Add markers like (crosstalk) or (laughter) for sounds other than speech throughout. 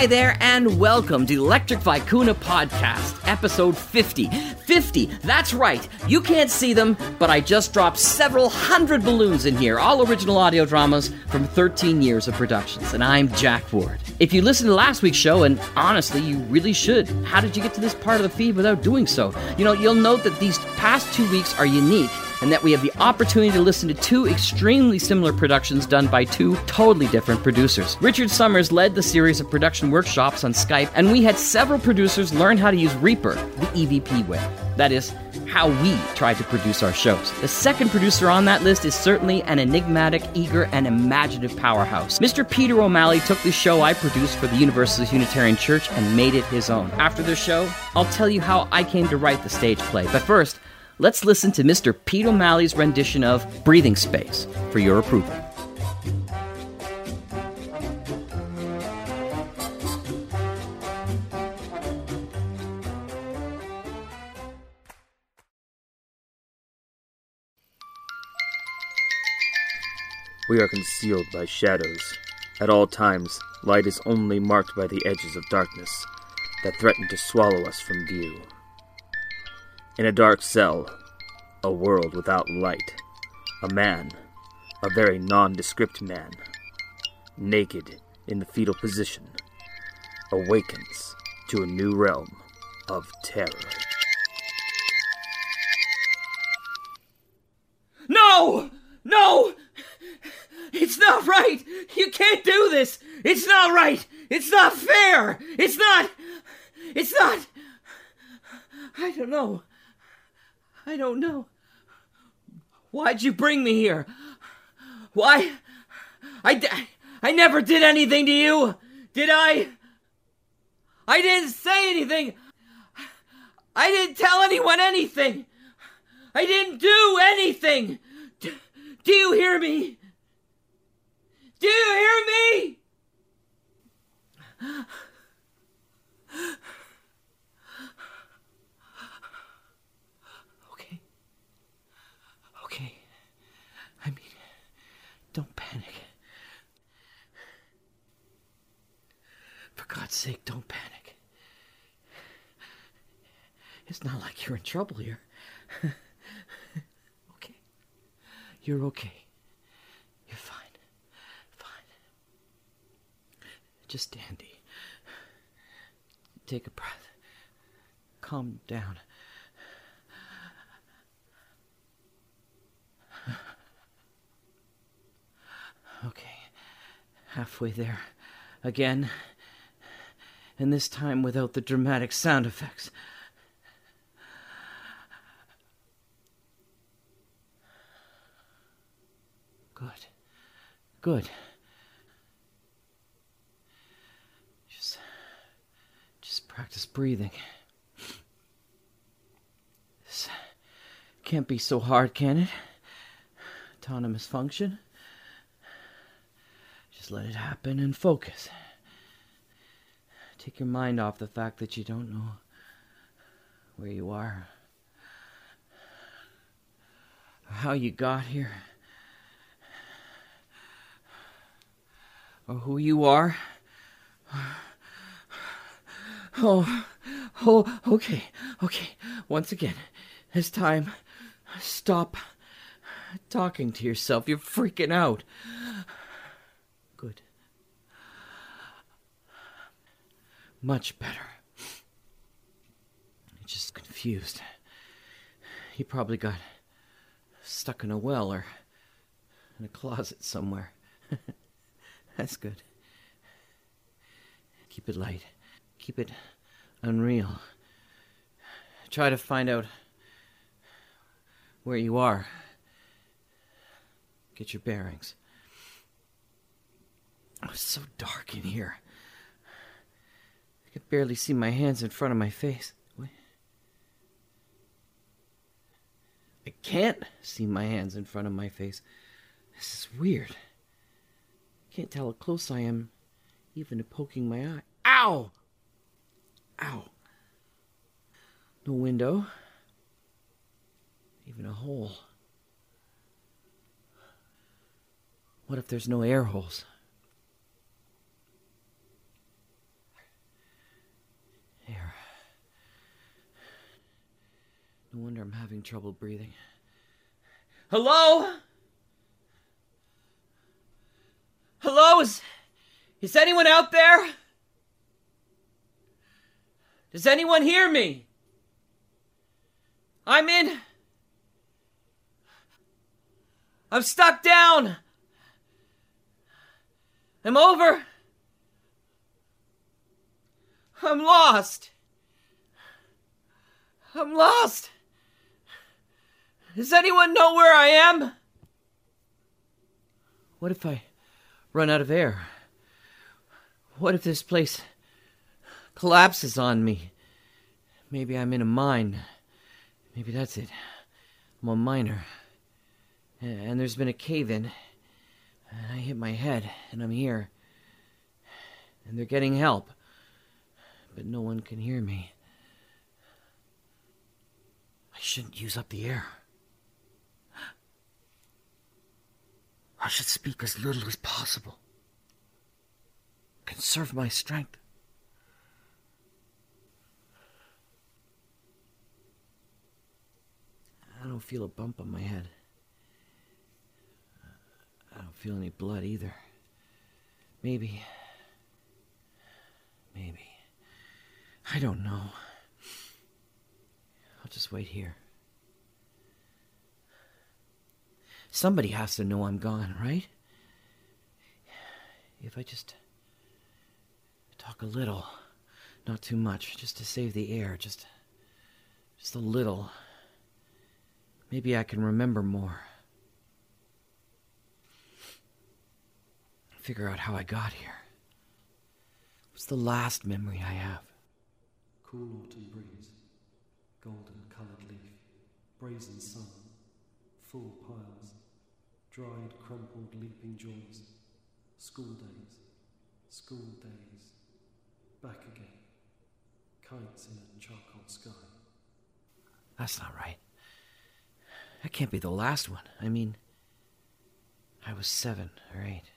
Hi there, and welcome to Electric Vicuna Podcast, episode 50. 50, that's right. You can't see them, but I just dropped several hundred balloons in here, all original audio dramas from 13 years of productions, and I'm Jack Ward. If you listened to last week's show, and honestly, you really should, how did you get to this part of the feed without doing so? You know, you'll note that these past two weeks are unique and that we have the opportunity to listen to two extremely similar productions done by two totally different producers. Richard Summers led the series of production workshops on Skype, and we had several producers learn how to use Reaper, the EVP way. That is, how we try to produce our shows. The second producer on that list is certainly an enigmatic, eager, and imaginative powerhouse. Mr. Peter O'Malley took the show I produced for the Universalist Unitarian Church and made it his own. After the show, I'll tell you how I came to write the stage play. But first, let's listen to Mr. Pete O'Malley's rendition of Breathing Space for your approval. We are concealed by shadows. At all times, light is only marked by the edges of darkness that threaten to swallow us from view. In a dark cell, a world without light, a man, a very nondescript man, naked in the fetal position, awakens to a new realm of terror. No! No! It's not right! You can't do this! It's not right! It's not fair! It's not. It's not. I don't know. I don't know. Why'd you bring me here? Why? I, I never did anything to you! Did I? I didn't say anything! I didn't tell anyone anything! I didn't do anything! D- do you hear me? Do you hear me? Okay. Okay. I mean, don't panic. For God's sake, don't panic. It's not like you're in trouble here. (laughs) okay. You're okay. You're fine. Fine. Just dandy. Take a breath. Calm down. Okay. Halfway there. Again. And this time without the dramatic sound effects. Good. Good. Just just practice breathing. This can't be so hard, can it? Autonomous function. Let it happen and focus. Take your mind off the fact that you don't know where you are, how you got here. or who you are. Oh, oh, okay, okay. Once again, this time, stop talking to yourself. You're freaking out. Good. Much better. Just confused. He probably got stuck in a well or in a closet somewhere. (laughs) That's good. Keep it light. Keep it unreal. Try to find out where you are. Get your bearings. It's so dark in here. I can barely see my hands in front of my face. I can't see my hands in front of my face. This is weird. I Can't tell how close I am, even to poking my eye. Ow! Ow. No window. Even a hole. What if there's no air holes? No wonder I'm having trouble breathing. Hello? Hello? Is, is anyone out there? Does anyone hear me? I'm in. I'm stuck down. I'm over. I'm lost. I'm lost. Does anyone know where I am? What if I run out of air? What if this place collapses on me? Maybe I'm in a mine. Maybe that's it. I'm a miner. And there's been a cave in. And I hit my head, and I'm here. And they're getting help. But no one can hear me. I shouldn't use up the air. I should speak as little as possible. Conserve my strength. I don't feel a bump on my head. I don't feel any blood either. Maybe. Maybe. I don't know. I'll just wait here. Somebody has to know I'm gone, right? If I just talk a little, not too much, just to save the air, just just a little. Maybe I can remember more. Figure out how I got here. What's the last memory I have? Cool autumn breeze, golden coloured leaf, brazen sun, full piles, dried, crumpled, leaping joys, school days, school days, back again, kites in a charcoal sky. That's not right. That can't be the last one. I mean, I was seven or eight.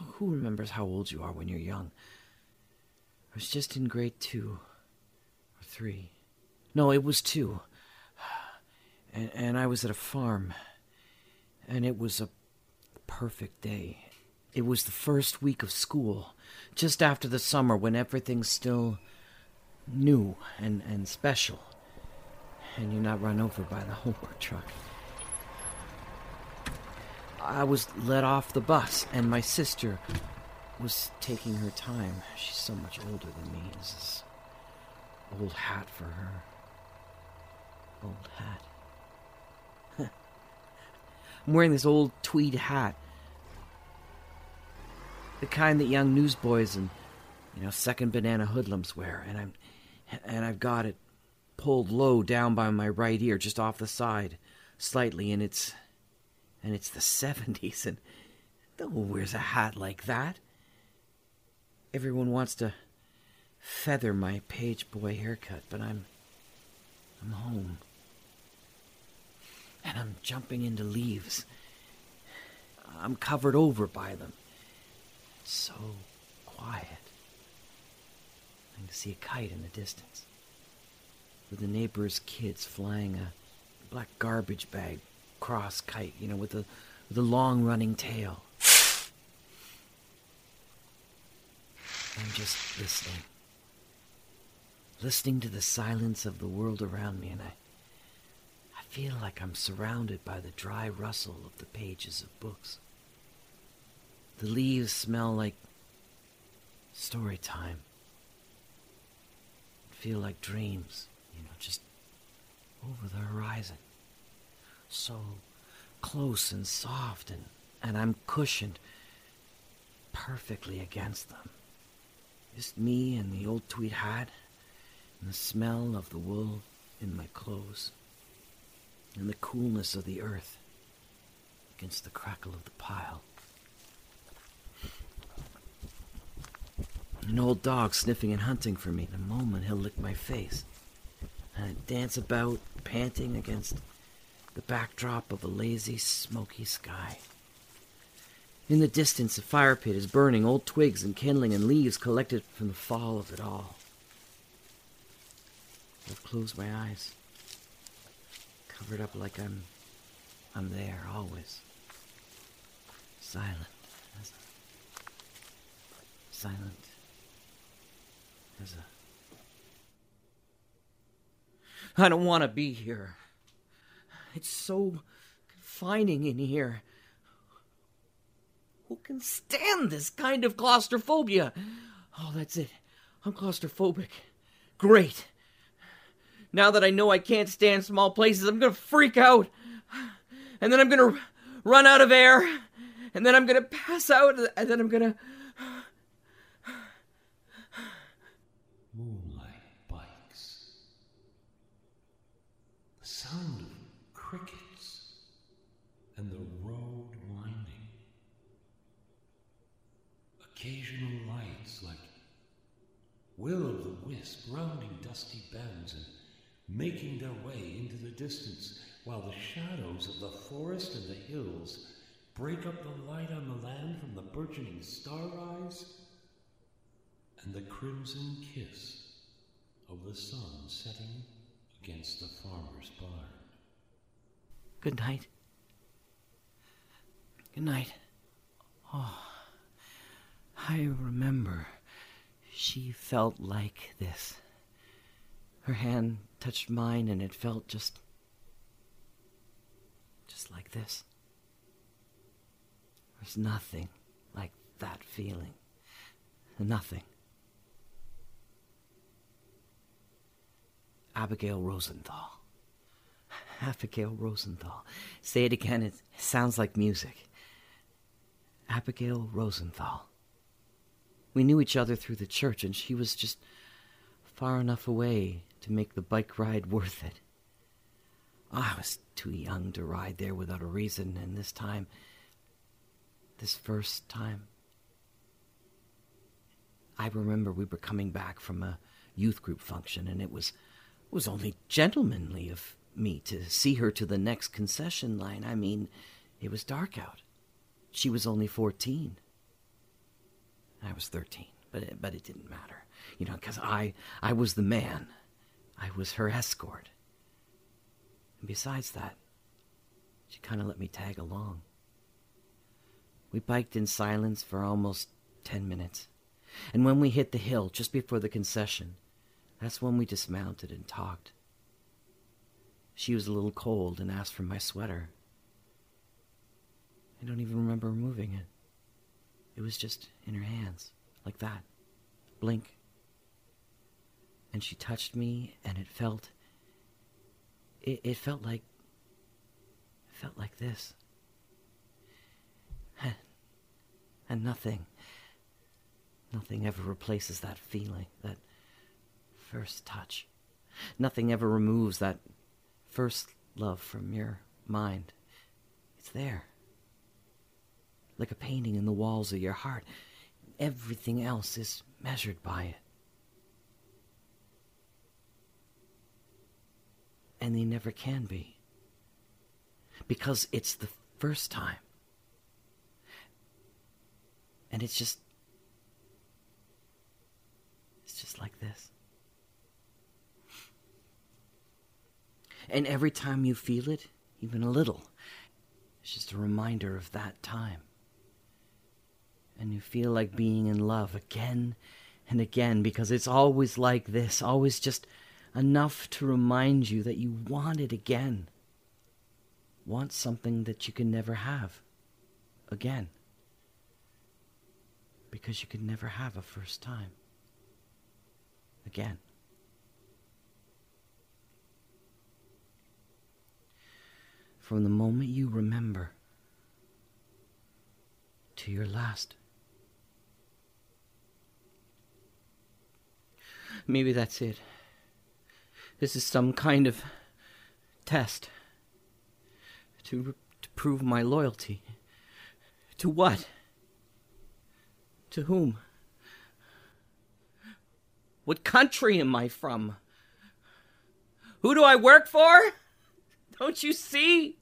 Oh, who remembers how old you are when you're young? I was just in grade two or three. No, it was two. And, and I was at a farm. And it was a perfect day. It was the first week of school, just after the summer when everything's still new and, and special. And you're not run over by the (laughs) homework truck. I was let off the bus, and my sister was taking her time. She's so much older than me. This is old hat for her. Old hat. I'm wearing this old tweed hat. The kind that young newsboys and you know second banana hoodlums wear, and I'm and I've got it pulled low down by my right ear, just off the side, slightly, and it's and it's the 70s, and no one wears a hat like that. Everyone wants to feather my page boy haircut, but I'm. I'm home. And I'm jumping into leaves. I'm covered over by them. It's so quiet. I can see a kite in the distance. With the neighbor's kids flying a black garbage bag cross kite, you know, with a with a long running tail. I'm just listening. Listening to the silence of the world around me, and I I feel like I'm surrounded by the dry rustle of the pages of books. The leaves smell like story time. Feel like dreams, you know, just over the horizon so close and soft, and, and I'm cushioned perfectly against them. Just me and the old tweed hat, and the smell of the wool in my clothes, and the coolness of the earth against the crackle of the pile. An old dog sniffing and hunting for me. In a moment, he'll lick my face. And I dance about, panting against the backdrop of a lazy, smoky sky. In the distance, a fire pit is burning, old twigs and kindling and leaves collected from the fall of it all. I've closed my eyes. Covered up like I'm. I'm there, always. Silent. As a, silent. As a. I don't want to be here. It's so confining in here. Who can stand this kind of claustrophobia? Oh, that's it. I'm claustrophobic. Great. Now that I know I can't stand small places, I'm gonna freak out. And then I'm gonna run out of air. And then I'm gonna pass out. And then I'm gonna. Moonlight bikes. The sound of crickets. And the road winding. Occasional lights like will o' the wisp rounding dusty bends and making their way into the distance, while the shadows of the forest and the hills break up the light on the land from the burgeoning starrise and the crimson kiss of the sun setting against the farmer's barn. Good night. Good night. Oh, I remember. She felt like this. Her hand touched mine and it felt just. just like this. There's nothing like that feeling. Nothing. Abigail Rosenthal. (laughs) Abigail Rosenthal. Say it again, it sounds like music. Abigail Rosenthal. We knew each other through the church, and she was just far enough away to make the bike ride worth it. I was too young to ride there without a reason, and this time, this first time, I remember we were coming back from a youth group function, and it was it was only gentlemanly of me to see her to the next concession line. I mean, it was dark out. She was only fourteen. I was thirteen, but it, but it didn't matter, you know, because I I was the man. I was her escort. And besides that, she kind of let me tag along. We biked in silence for almost ten minutes. And when we hit the hill just before the concession, that's when we dismounted and talked. She was a little cold and asked for my sweater. I don't even remember removing it. It was just in her hands, like that. Blink. And she touched me, and it felt. It, it felt like. It felt like this. And nothing. Nothing ever replaces that feeling, that first touch. Nothing ever removes that first love from your mind. It's there. Like a painting in the walls of your heart. Everything else is measured by it. And they never can be. Because it's the first time. And it's just. It's just like this. And every time you feel it, even a little, it's just a reminder of that time. And you feel like being in love again and again because it's always like this, always just enough to remind you that you want it again. Want something that you can never have again. Because you can never have a first time again. from the moment you remember to your last. Maybe that's it. This is some kind of test to, to prove my loyalty. To what? To whom? What country am I from? Who do I work for? Don't you see?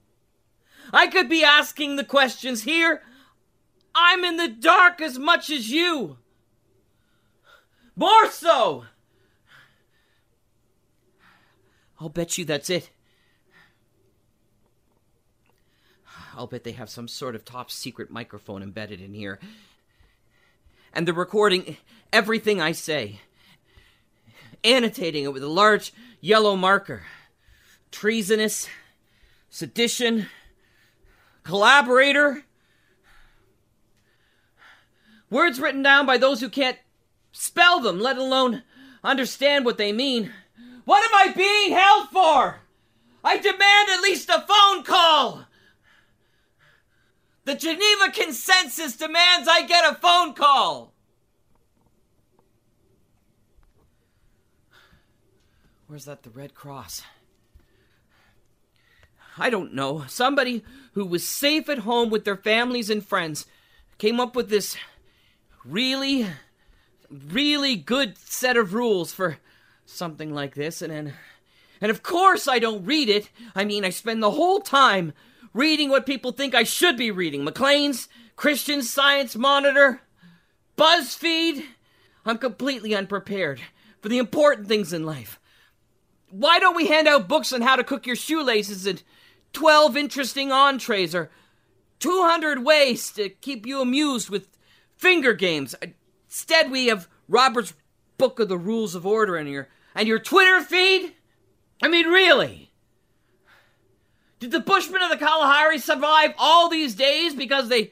I could be asking the questions here. I'm in the dark as much as you. More so. I'll bet you that's it. I'll bet they have some sort of top secret microphone embedded in here. And they're recording everything I say, annotating it with a large yellow marker. Treasonous, sedition, collaborator. Words written down by those who can't spell them, let alone understand what they mean. What am I being held for? I demand at least a phone call. The Geneva Consensus demands I get a phone call. Where's that the Red Cross? I don't know. Somebody who was safe at home with their families and friends came up with this really, really good set of rules for something like this, and then. And of course, I don't read it. I mean, I spend the whole time reading what people think I should be reading Maclean's, Christian Science Monitor, BuzzFeed. I'm completely unprepared for the important things in life. Why don't we hand out books on how to cook your shoelaces and 12 interesting entrees or 200 ways to keep you amused with finger games? Instead, we have Robert's Book of the Rules of Order in here. And your Twitter feed? I mean, really? Did the Bushmen of the Kalahari survive all these days because they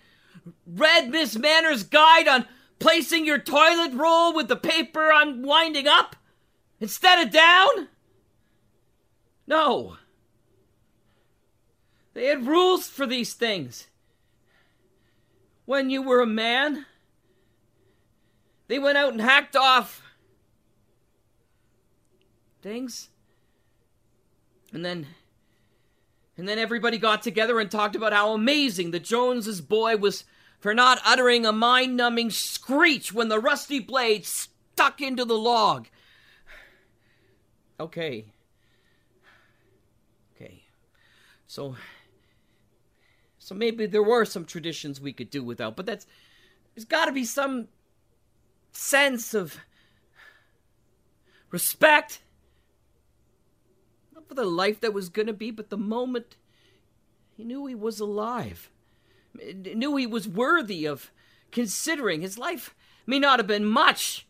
read Miss Manner's guide on placing your toilet roll with the paper on winding up instead of down? No. They had rules for these things. When you were a man, they went out and hacked off things. And then and then everybody got together and talked about how amazing the Joneses boy was for not uttering a mind-numbing screech when the rusty blade stuck into the log. Okay. Okay. So so maybe there were some traditions we could do without, but that's there's got to be some sense of respect for the life that was going to be, but the moment he knew he was alive, knew he was worthy of considering. His life may not have been much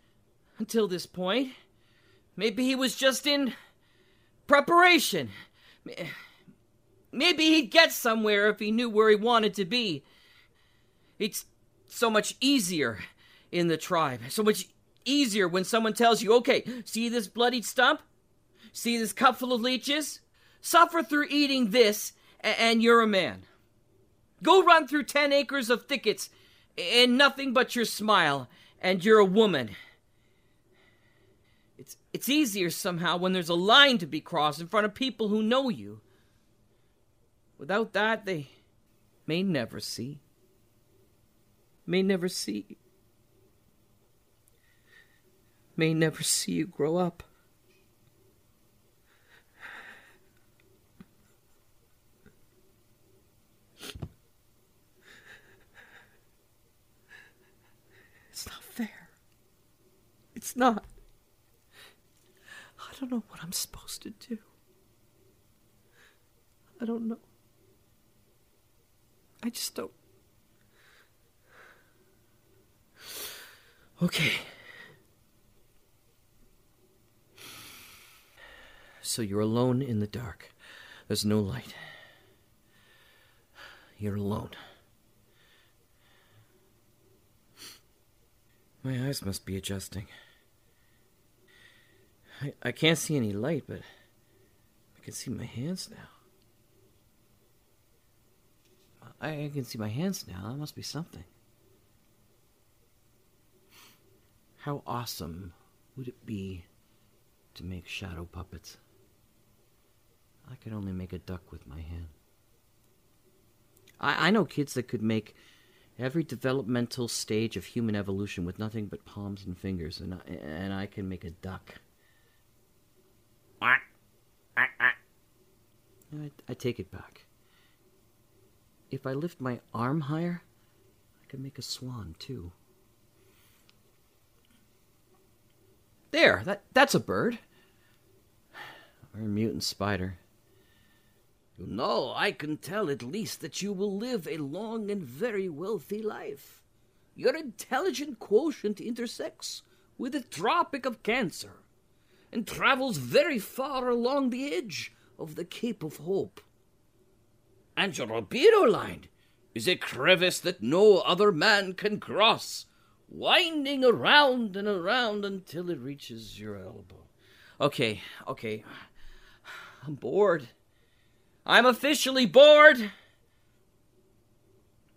until this point. Maybe he was just in preparation. Maybe he'd get somewhere if he knew where he wanted to be. It's so much easier in the tribe. So much easier when someone tells you, okay, see this bloodied stump? See this cup full of leeches? Suffer through eating this, and you're a man. Go run through ten acres of thickets and nothing but your smile, and you're a woman. It's, it's easier somehow when there's a line to be crossed in front of people who know you. Without that, they may never see. May never see. May never see you grow up. It's not fair. It's not. I don't know what I'm supposed to do. I don't know. I just don't. Okay. So you're alone in the dark. There's no light. You're alone. My eyes must be adjusting. I, I can't see any light, but I can see my hands now. I, I can see my hands now. That must be something. How awesome would it be to make shadow puppets? I could only make a duck with my hand. I, I know kids that could make every developmental stage of human evolution with nothing but palms and fingers, and I, and I can make a duck. I, I take it back. If I lift my arm higher, I can make a swan too. There, that that's a bird. Or a mutant spider. You know, I can tell at least that you will live a long and very wealthy life. Your intelligent quotient intersects with the Tropic of Cancer and travels very far along the edge of the Cape of Hope. And your libido line is a crevice that no other man can cross, winding around and around until it reaches your elbow. Okay, okay. I'm bored. I'm officially bored.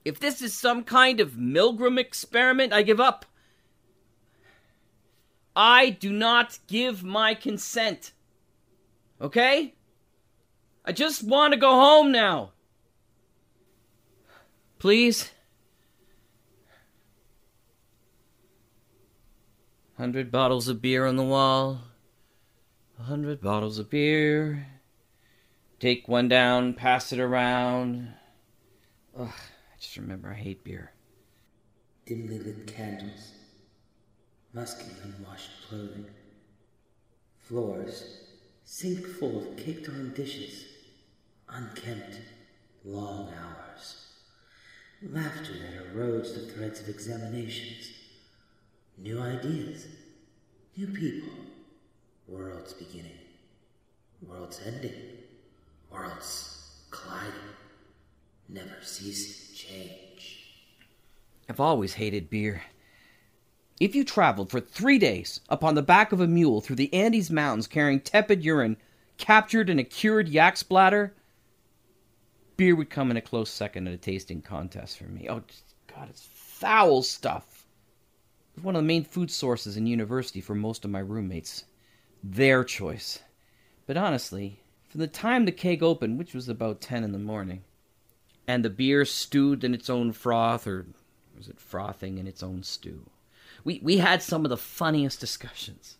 If this is some kind of Milgram experiment, I give up. I do not give my consent. Okay? I just want to go home now. Please? Hundred bottles of beer on the wall. A hundred bottles of beer. Take one down, pass it around. Ugh, I just remember I hate beer. Dimly lit candles, musky unwashed clothing, floors sink full of caked on dishes, unkempt, long hours, laughter that erodes the threads of examinations, new ideas, new people, worlds beginning, worlds ending worlds colliding, never ceasing change. I've always hated beer. If you traveled for three days upon the back of a mule through the Andes Mountains carrying tepid urine captured in a cured yak splatter, beer would come in a close second at a tasting contest for me. Oh, God, it's foul stuff. It was one of the main food sources in university for most of my roommates. Their choice. But honestly, from the time the keg opened, which was about 10 in the morning, and the beer stewed in its own froth, or was it frothing in its own stew? We, we had some of the funniest discussions.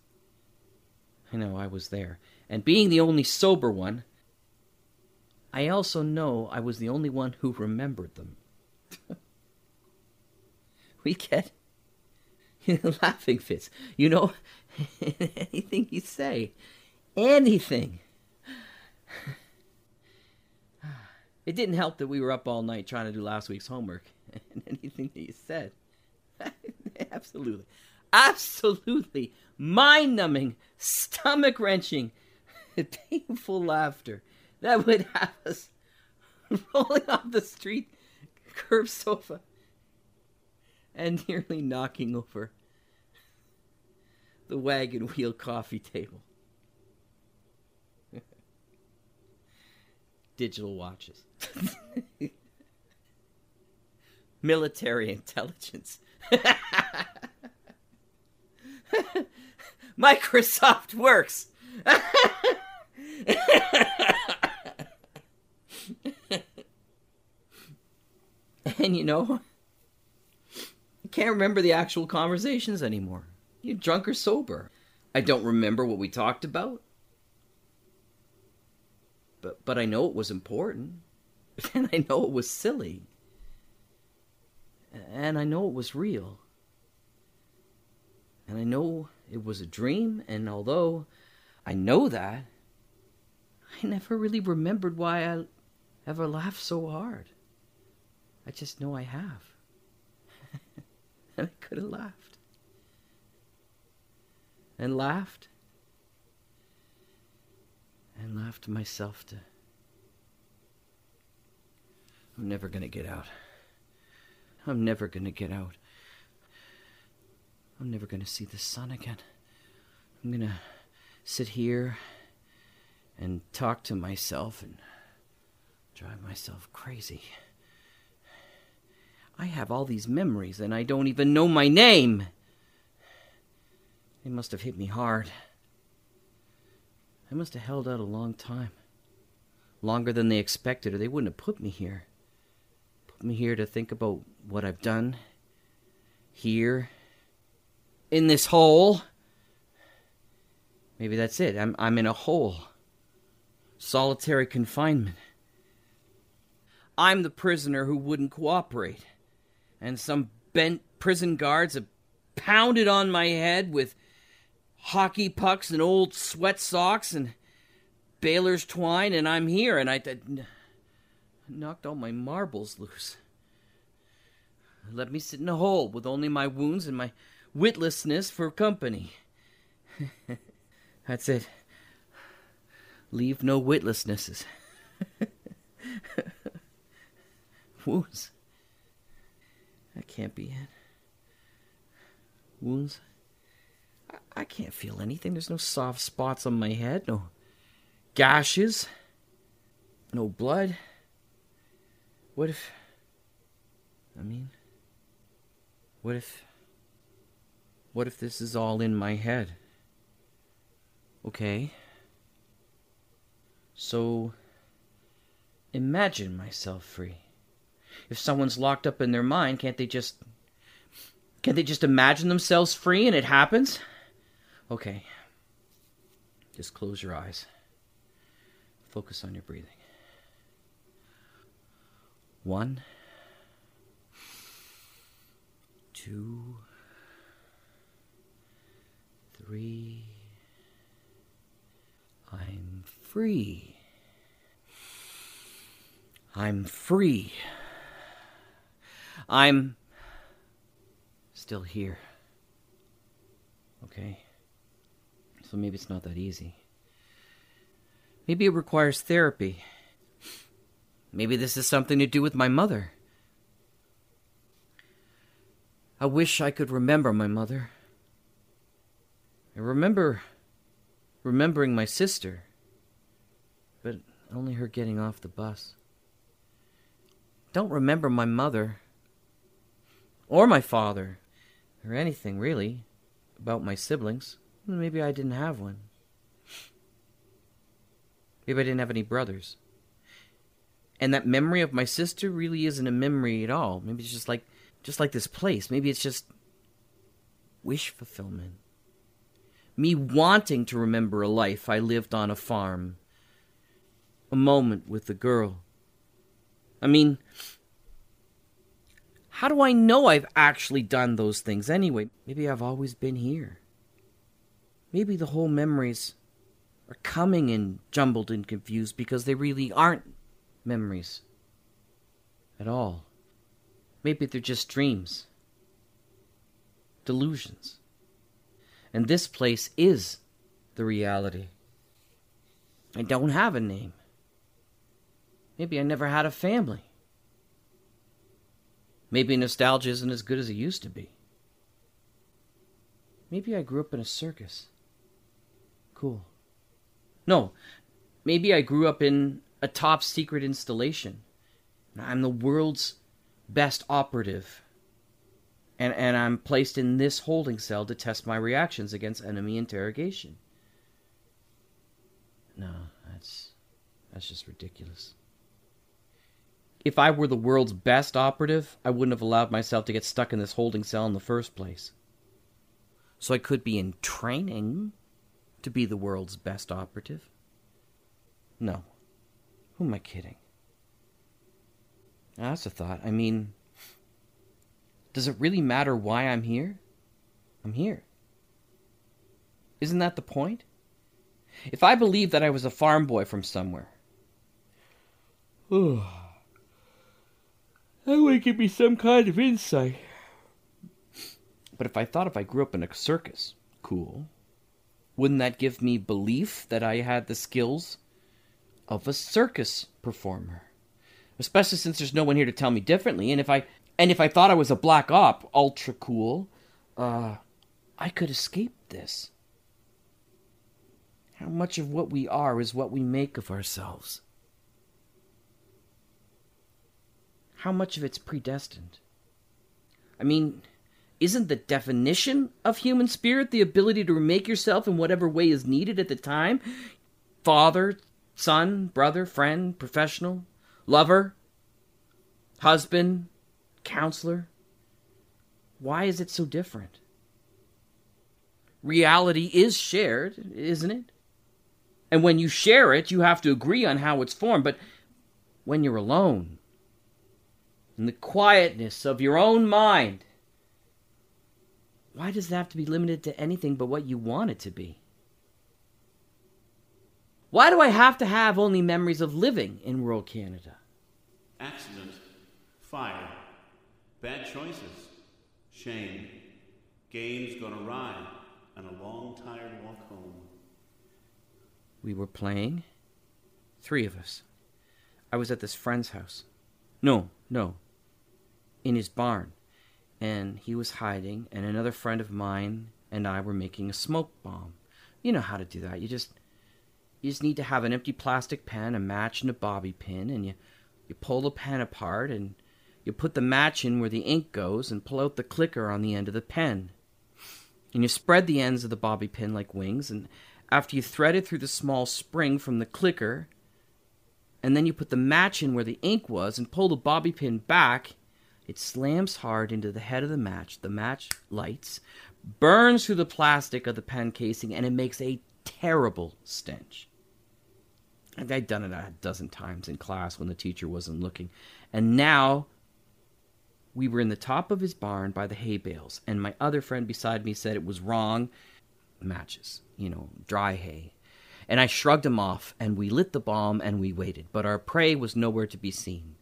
I know, I was there. And being the only sober one, I also know I was the only one who remembered them. (laughs) we get (laughs) laughing fits. You know, (laughs) anything you say, anything (sighs) it didn't help that we were up all night trying to do last week's homework and anything that you said. (laughs) absolutely. Absolutely mind numbing, stomach wrenching, (laughs) painful laughter that would have us (laughs) rolling off the street curb sofa and nearly knocking over the wagon wheel coffee table. digital watches. Military intelligence. (laughs) Microsoft works. (laughs) and you know, I can't remember the actual conversations anymore. You drunk or sober? I don't remember what we talked about but but I know it was important, (laughs) and I know it was silly, and I know it was real, and I know it was a dream. And although I know that, I never really remembered why I ever laughed so hard. I just know I have, (laughs) and I could have laughed, and laughed and laughed to myself to. I'm never gonna get out. I'm never gonna get out. I'm never gonna see the sun again. I'm gonna sit here and talk to myself and drive myself crazy. I have all these memories and I don't even know my name. They must have hit me hard. I must have held out a long time. Longer than they expected, or they wouldn't have put me here. Me here to think about what I've done. Here. In this hole. Maybe that's it. I'm, I'm in a hole. Solitary confinement. I'm the prisoner who wouldn't cooperate. And some bent prison guards have pounded on my head with hockey pucks and old sweat socks and Baler's twine, and I'm here, and I th- knocked all my marbles loose. Let me sit in a hole with only my wounds and my witlessness for company. (laughs) That's it. Leave no witlessnesses. (laughs) wounds. That can't be it. Wounds. I, I can't feel anything. There's no soft spots on my head, no gashes, no blood. What if. I mean. What if. What if this is all in my head? Okay. So. Imagine myself free. If someone's locked up in their mind, can't they just. Can't they just imagine themselves free and it happens? Okay. Just close your eyes. Focus on your breathing. One, two, three. I'm free. I'm free. I'm still here. Okay? So maybe it's not that easy. Maybe it requires therapy. Maybe this is something to do with my mother. I wish I could remember my mother. I remember remembering my sister, but only her getting off the bus. Don't remember my mother, or my father, or anything really about my siblings. Maybe I didn't have one. Maybe I didn't have any brothers. And that memory of my sister really isn't a memory at all. Maybe it's just like just like this place. Maybe it's just wish fulfillment. Me wanting to remember a life I lived on a farm. A moment with the girl. I mean, how do I know I've actually done those things anyway? Maybe I've always been here. Maybe the whole memories are coming and jumbled and confused because they really aren't memories at all. Maybe they're just dreams, delusions. And this place is the reality. I don't have a name. Maybe I never had a family. Maybe nostalgia isn't as good as it used to be. Maybe I grew up in a circus. Cool. No, maybe I grew up in a top secret installation. I'm the world's best operative. And, and I'm placed in this holding cell to test my reactions against enemy interrogation. No, that's that's just ridiculous. If I were the world's best operative, I wouldn't have allowed myself to get stuck in this holding cell in the first place. So I could be in training to be the world's best operative? No. Who am I kidding? Now, that's a thought. I mean, does it really matter why I'm here? I'm here. Isn't that the point? If I believed that I was a farm boy from somewhere, that would give me some kind of insight. But if I thought if I grew up in a circus, cool. Wouldn't that give me belief that I had the skills of a circus performer? Especially since there's no one here to tell me differently. And if I and if I thought I was a black op, ultra cool, uh, I could escape this. How much of what we are is what we make of ourselves? How much of it's predestined? I mean, isn't the definition of human spirit the ability to remake yourself in whatever way is needed at the time? Father, son, brother, friend, professional, lover, husband, counselor. Why is it so different? Reality is shared, isn't it? And when you share it, you have to agree on how it's formed. But when you're alone, in the quietness of your own mind, why does it have to be limited to anything but what you want it to be? Why do I have to have only memories of living in rural Canada? Accident. Fire. Bad choices. Shame. Games gone awry. And a long, tired walk home. We were playing. Three of us. I was at this friend's house. No, no. In his barn. And he was hiding, and another friend of mine and I were making a smoke bomb. You know how to do that. You just you just need to have an empty plastic pen, a match, and a bobby pin, and you you pull the pen apart and you put the match in where the ink goes and pull out the clicker on the end of the pen. And you spread the ends of the bobby pin like wings, and after you thread it through the small spring from the clicker, and then you put the match in where the ink was and pull the bobby pin back, it slams hard into the head of the match. The match lights, burns through the plastic of the pen casing, and it makes a terrible stench. I'd done it a dozen times in class when the teacher wasn't looking. And now we were in the top of his barn by the hay bales, and my other friend beside me said it was wrong. Matches, you know, dry hay. And I shrugged him off, and we lit the bomb and we waited, but our prey was nowhere to be seen.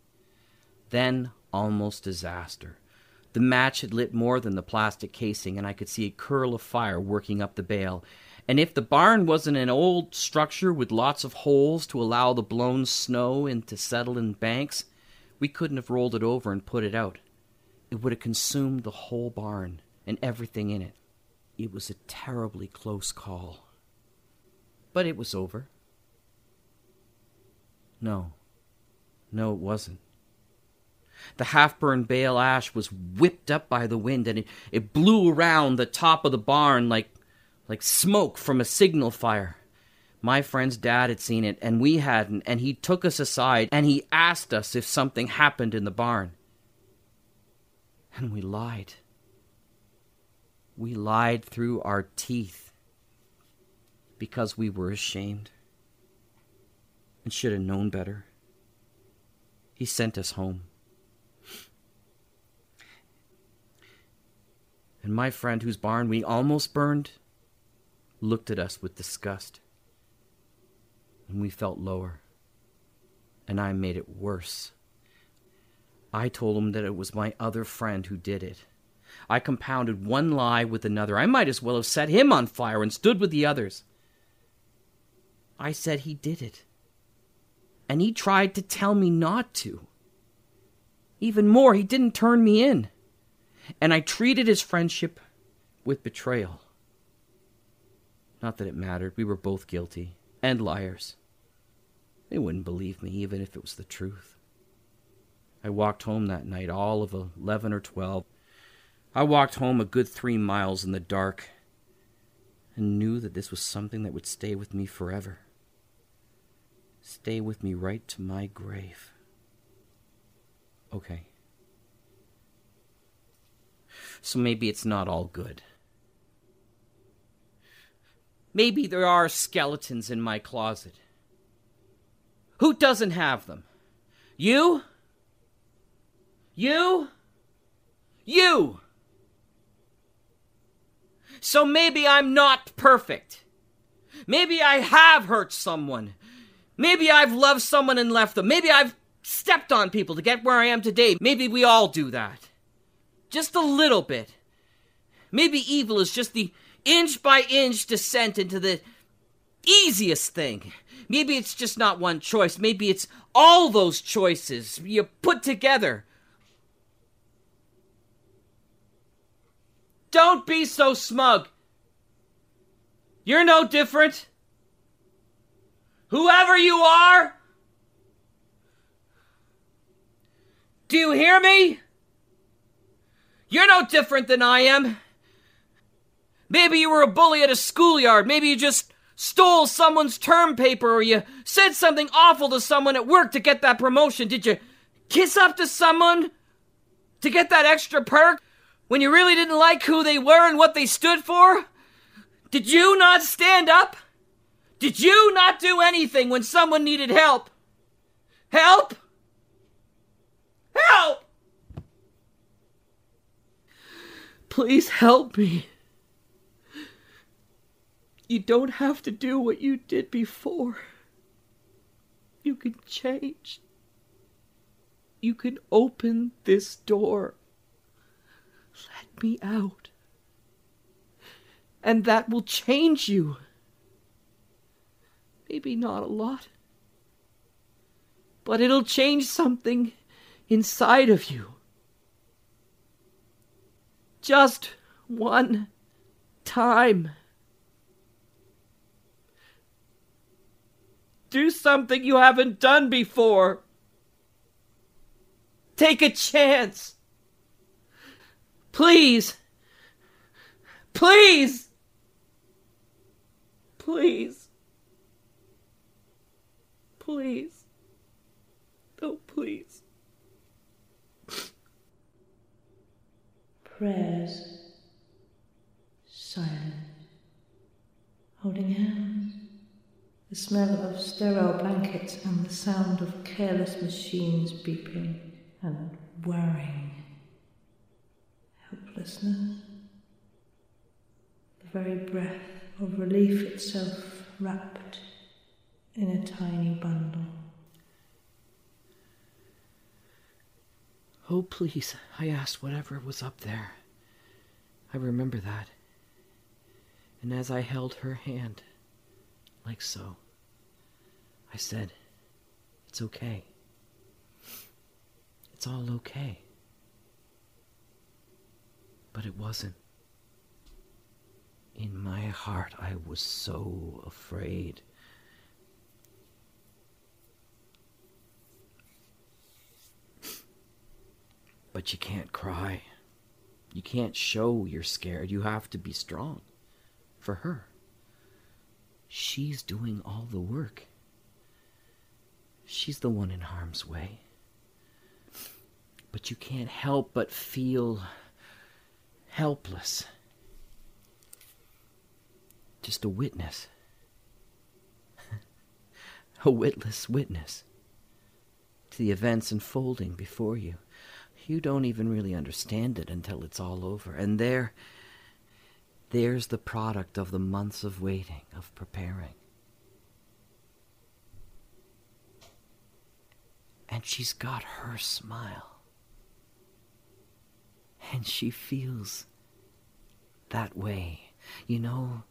Then, almost disaster. The match had lit more than the plastic casing, and I could see a curl of fire working up the bale. And if the barn wasn't an old structure with lots of holes to allow the blown snow in to settle in banks, we couldn't have rolled it over and put it out. It would have consumed the whole barn and everything in it. It was a terribly close call. But it was over. No. No, it wasn't. The half burned bale ash was whipped up by the wind and it, it blew around the top of the barn like like smoke from a signal fire. My friend's dad had seen it, and we hadn't, and he took us aside and he asked us if something happened in the barn. And we lied. We lied through our teeth because we were ashamed and should have known better. He sent us home. And my friend, whose barn we almost burned, looked at us with disgust. And we felt lower. And I made it worse. I told him that it was my other friend who did it. I compounded one lie with another. I might as well have set him on fire and stood with the others. I said he did it. And he tried to tell me not to. Even more, he didn't turn me in. And I treated his friendship with betrayal. Not that it mattered. We were both guilty and liars. They wouldn't believe me, even if it was the truth. I walked home that night, all of eleven or twelve. I walked home a good three miles in the dark and knew that this was something that would stay with me forever. Stay with me right to my grave. Okay. So maybe it's not all good. Maybe there are skeletons in my closet. Who doesn't have them? You? You? You! So maybe I'm not perfect. Maybe I have hurt someone. Maybe I've loved someone and left them. Maybe I've stepped on people to get where I am today. Maybe we all do that. Just a little bit. Maybe evil is just the inch by inch descent into the easiest thing. Maybe it's just not one choice. Maybe it's all those choices you put together. Don't be so smug. You're no different. Whoever you are. Do you hear me? You're no different than I am. Maybe you were a bully at a schoolyard. Maybe you just stole someone's term paper or you said something awful to someone at work to get that promotion. Did you kiss up to someone to get that extra perk when you really didn't like who they were and what they stood for? Did you not stand up? Did you not do anything when someone needed help? Help? Help! Please help me. You don't have to do what you did before. You can change. You can open this door. Let me out. And that will change you. Maybe not a lot, but it'll change something inside of you. Just one time. Do something you haven't done before. Take a chance. Please. Please. Please. Please. Oh, please. Prayers. Silent. Holding hands. The smell of sterile blankets and the sound of careless machines beeping and whirring. Helplessness. The very breath of relief itself wrapped in a tiny bundle. Oh, please, I asked whatever was up there. I remember that. And as I held her hand, like so, I said, It's okay. It's all okay. But it wasn't. In my heart, I was so afraid. But you can't cry. You can't show you're scared. You have to be strong for her. She's doing all the work. She's the one in harm's way. But you can't help but feel helpless. Just a witness. (laughs) a witless witness to the events unfolding before you. You don't even really understand it until it's all over. And there, there's the product of the months of waiting, of preparing. And she's got her smile. And she feels that way. You know,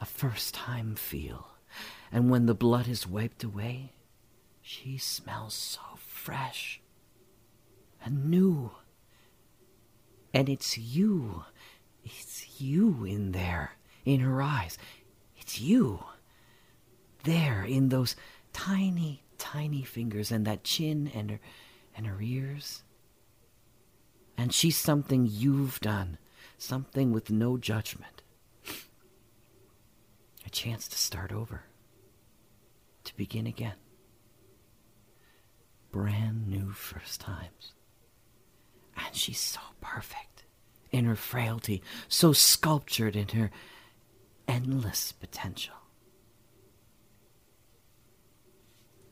a first time feel. And when the blood is wiped away, she smells so fresh and new. And it's you. It's you in there, in her eyes. It's you. There, in those tiny, tiny fingers and that chin and her, and her ears. And she's something you've done, something with no judgment. A chance to start over, to begin again. Brand new first times. And she's so perfect in her frailty, so sculptured in her endless potential.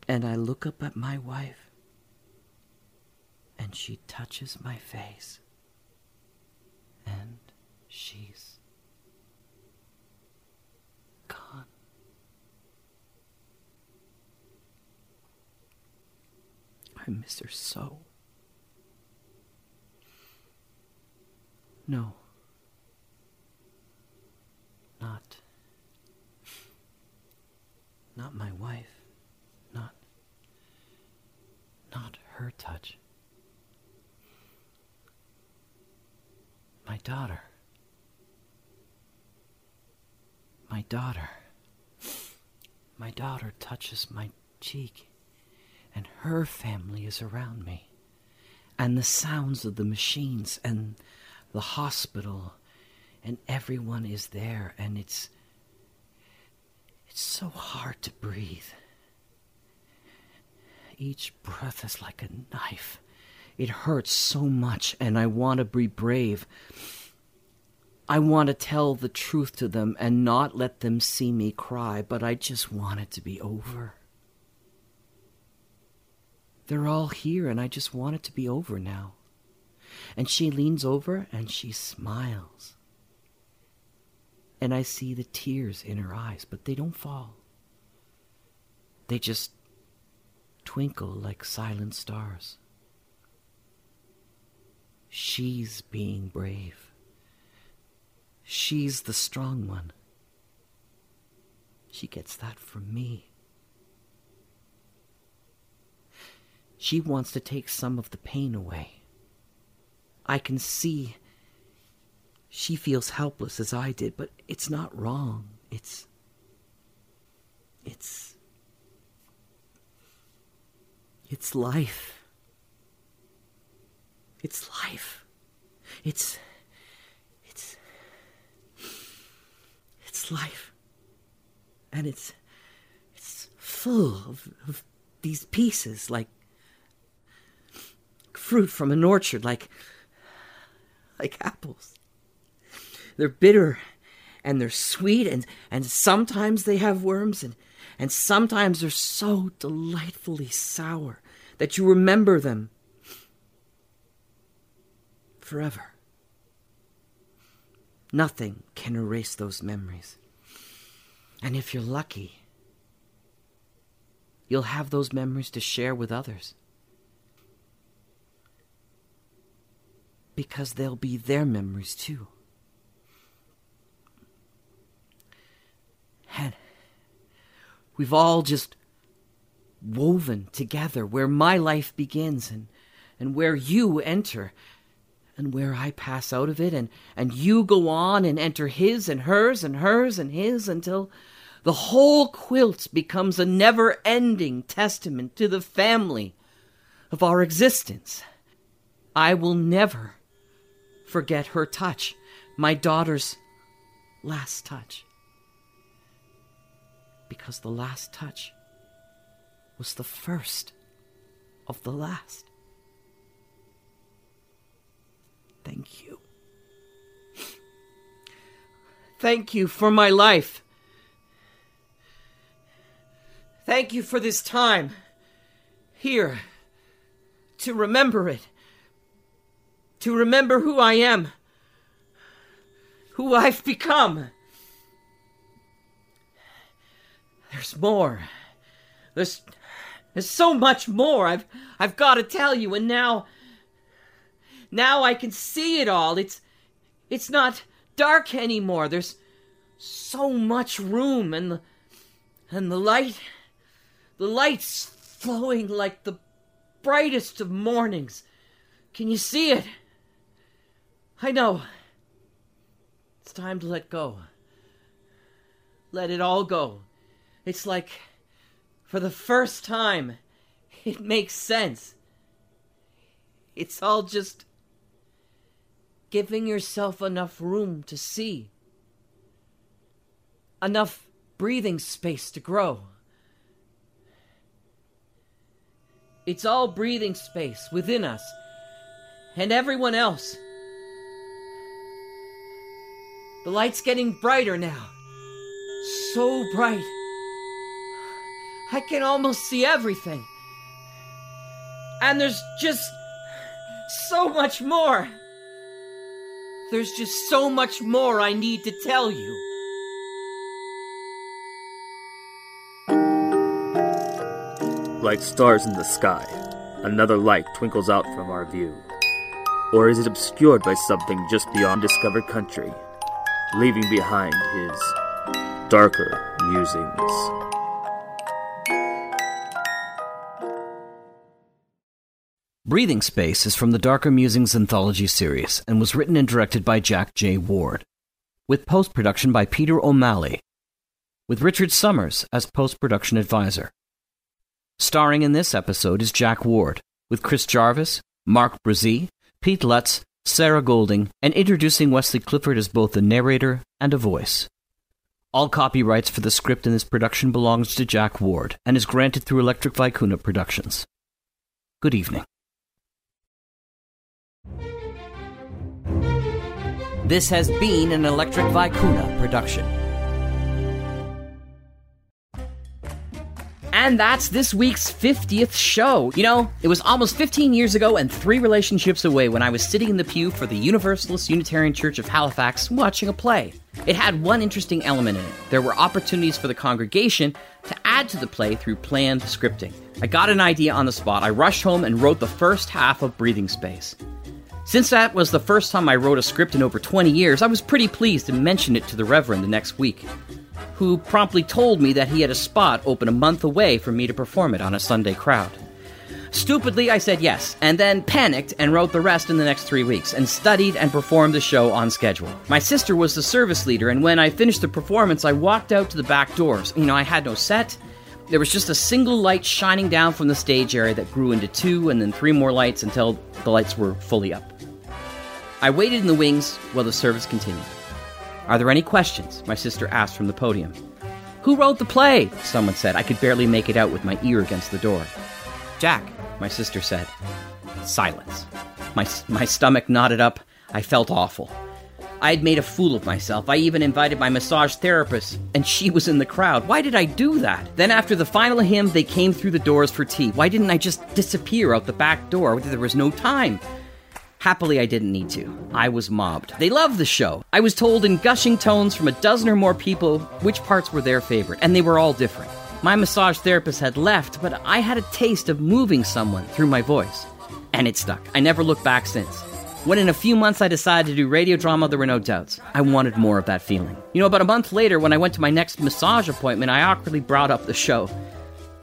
And I look up at my wife, and she touches my face, and she's gone. I miss her so. No. Not. Not my wife. Not. Not her touch. My daughter. My daughter. My daughter touches my cheek, and her family is around me. And the sounds of the machines and the hospital, and everyone is there, and it's it's so hard to breathe. Each breath is like a knife. It hurts so much, and I want to be brave. I want to tell the truth to them and not let them see me cry, but I just want it to be over. They're all here, and I just want it to be over now. And she leans over and she smiles. And I see the tears in her eyes, but they don't fall. they just twinkle like silent stars. She's being brave. She's the strong one. She gets that from me. She wants to take some of the pain away. I can see she feels helpless as I did, but it's not wrong. It's. It's. It's life. It's life. It's. It's. It's life. And it's. It's full of, of these pieces, like fruit from an orchard, like. like apples. They're bitter and they're sweet and, and sometimes they have worms and, and sometimes they're so delightfully sour that you remember them forever. Nothing can erase those memories. And if you're lucky, you'll have those memories to share with others. Because they'll be their memories too. And we've all just woven together where my life begins and, and where you enter and where I pass out of it and, and you go on and enter his and hers and hers and his until the whole quilt becomes a never ending testament to the family of our existence. I will never forget her touch, my daughter's last touch because the last touch was the first of the last. Thank you. Thank you for my life. Thank you for this time here to remember it, to remember who I am, who I've become. There's more. There's there's so much more I've I've got to tell you and now now I can see it all. It's it's not dark anymore. There's so much room and the and the light the light's flowing like the brightest of mornings. Can you see it? I know. It's time to let go. Let it all go. It's like, for the first time, (laughs) it makes sense. It's all just giving yourself enough room to see, enough breathing space to grow. It's all breathing space within us and everyone else. The light's getting brighter now. So bright. I can almost see everything. And there's just so much more. There's just so much more I need to tell you. Like stars in the sky, another light twinkles out from our view. Or is it obscured by something just beyond discovered country, leaving behind his darker musings? Breathing Space is from the Darker Musings anthology series and was written and directed by Jack J. Ward, with post production by Peter O'Malley, with Richard Summers as post production advisor. Starring in this episode is Jack Ward, with Chris Jarvis, Mark Brzee, Pete Lutz, Sarah Golding, and introducing Wesley Clifford as both a narrator and a voice. All copyrights for the script in this production belongs to Jack Ward and is granted through Electric Vicuna Productions. Good evening. This has been an Electric Vicuna production. And that's this week's 50th show. You know, it was almost 15 years ago and three relationships away when I was sitting in the pew for the Universalist Unitarian Church of Halifax watching a play. It had one interesting element in it. There were opportunities for the congregation to add to the play through planned scripting. I got an idea on the spot. I rushed home and wrote the first half of Breathing Space. Since that was the first time I wrote a script in over 20 years, I was pretty pleased to mention it to the Reverend the next week, who promptly told me that he had a spot open a month away for me to perform it on a Sunday crowd. Stupidly, I said yes, and then panicked and wrote the rest in the next three weeks, and studied and performed the show on schedule. My sister was the service leader, and when I finished the performance, I walked out to the back doors. You know, I had no set. There was just a single light shining down from the stage area that grew into two and then three more lights until the lights were fully up. I waited in the wings while the service continued. Are there any questions? My sister asked from the podium. Who wrote the play? Someone said. I could barely make it out with my ear against the door. Jack, my sister said. Silence. My, my stomach knotted up. I felt awful. I had made a fool of myself. I even invited my massage therapist, and she was in the crowd. Why did I do that? Then, after the final hymn, they came through the doors for tea. Why didn't I just disappear out the back door? There was no time. Happily, I didn't need to. I was mobbed. They loved the show. I was told in gushing tones from a dozen or more people which parts were their favorite, and they were all different. My massage therapist had left, but I had a taste of moving someone through my voice. And it stuck. I never looked back since. When in a few months I decided to do radio drama, there were no doubts. I wanted more of that feeling. You know, about a month later, when I went to my next massage appointment, I awkwardly brought up the show.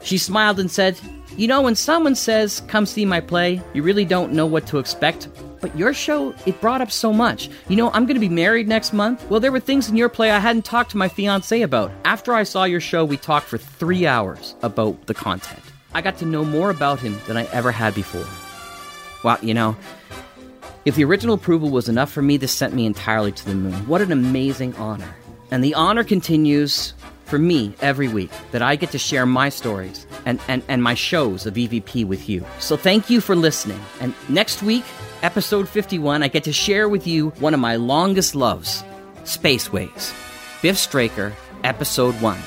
She smiled and said, You know, when someone says, Come see my play, you really don't know what to expect. But your show, it brought up so much. You know, I'm going to be married next month. Well, there were things in your play I hadn't talked to my fiance about. After I saw your show, we talked for three hours about the content. I got to know more about him than I ever had before. Well, you know, if the original approval was enough for me, this sent me entirely to the moon. What an amazing honor. And the honor continues for me every week that I get to share my stories and, and, and my shows of EVP with you. So thank you for listening. And next week, episode 51, I get to share with you one of my longest loves Spaceways. Biff Straker, episode 1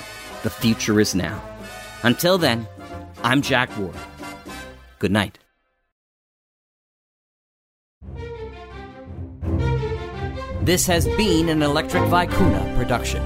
The Future is Now. Until then, I'm Jack Ward. Good night. This has been an Electric Vicuna production.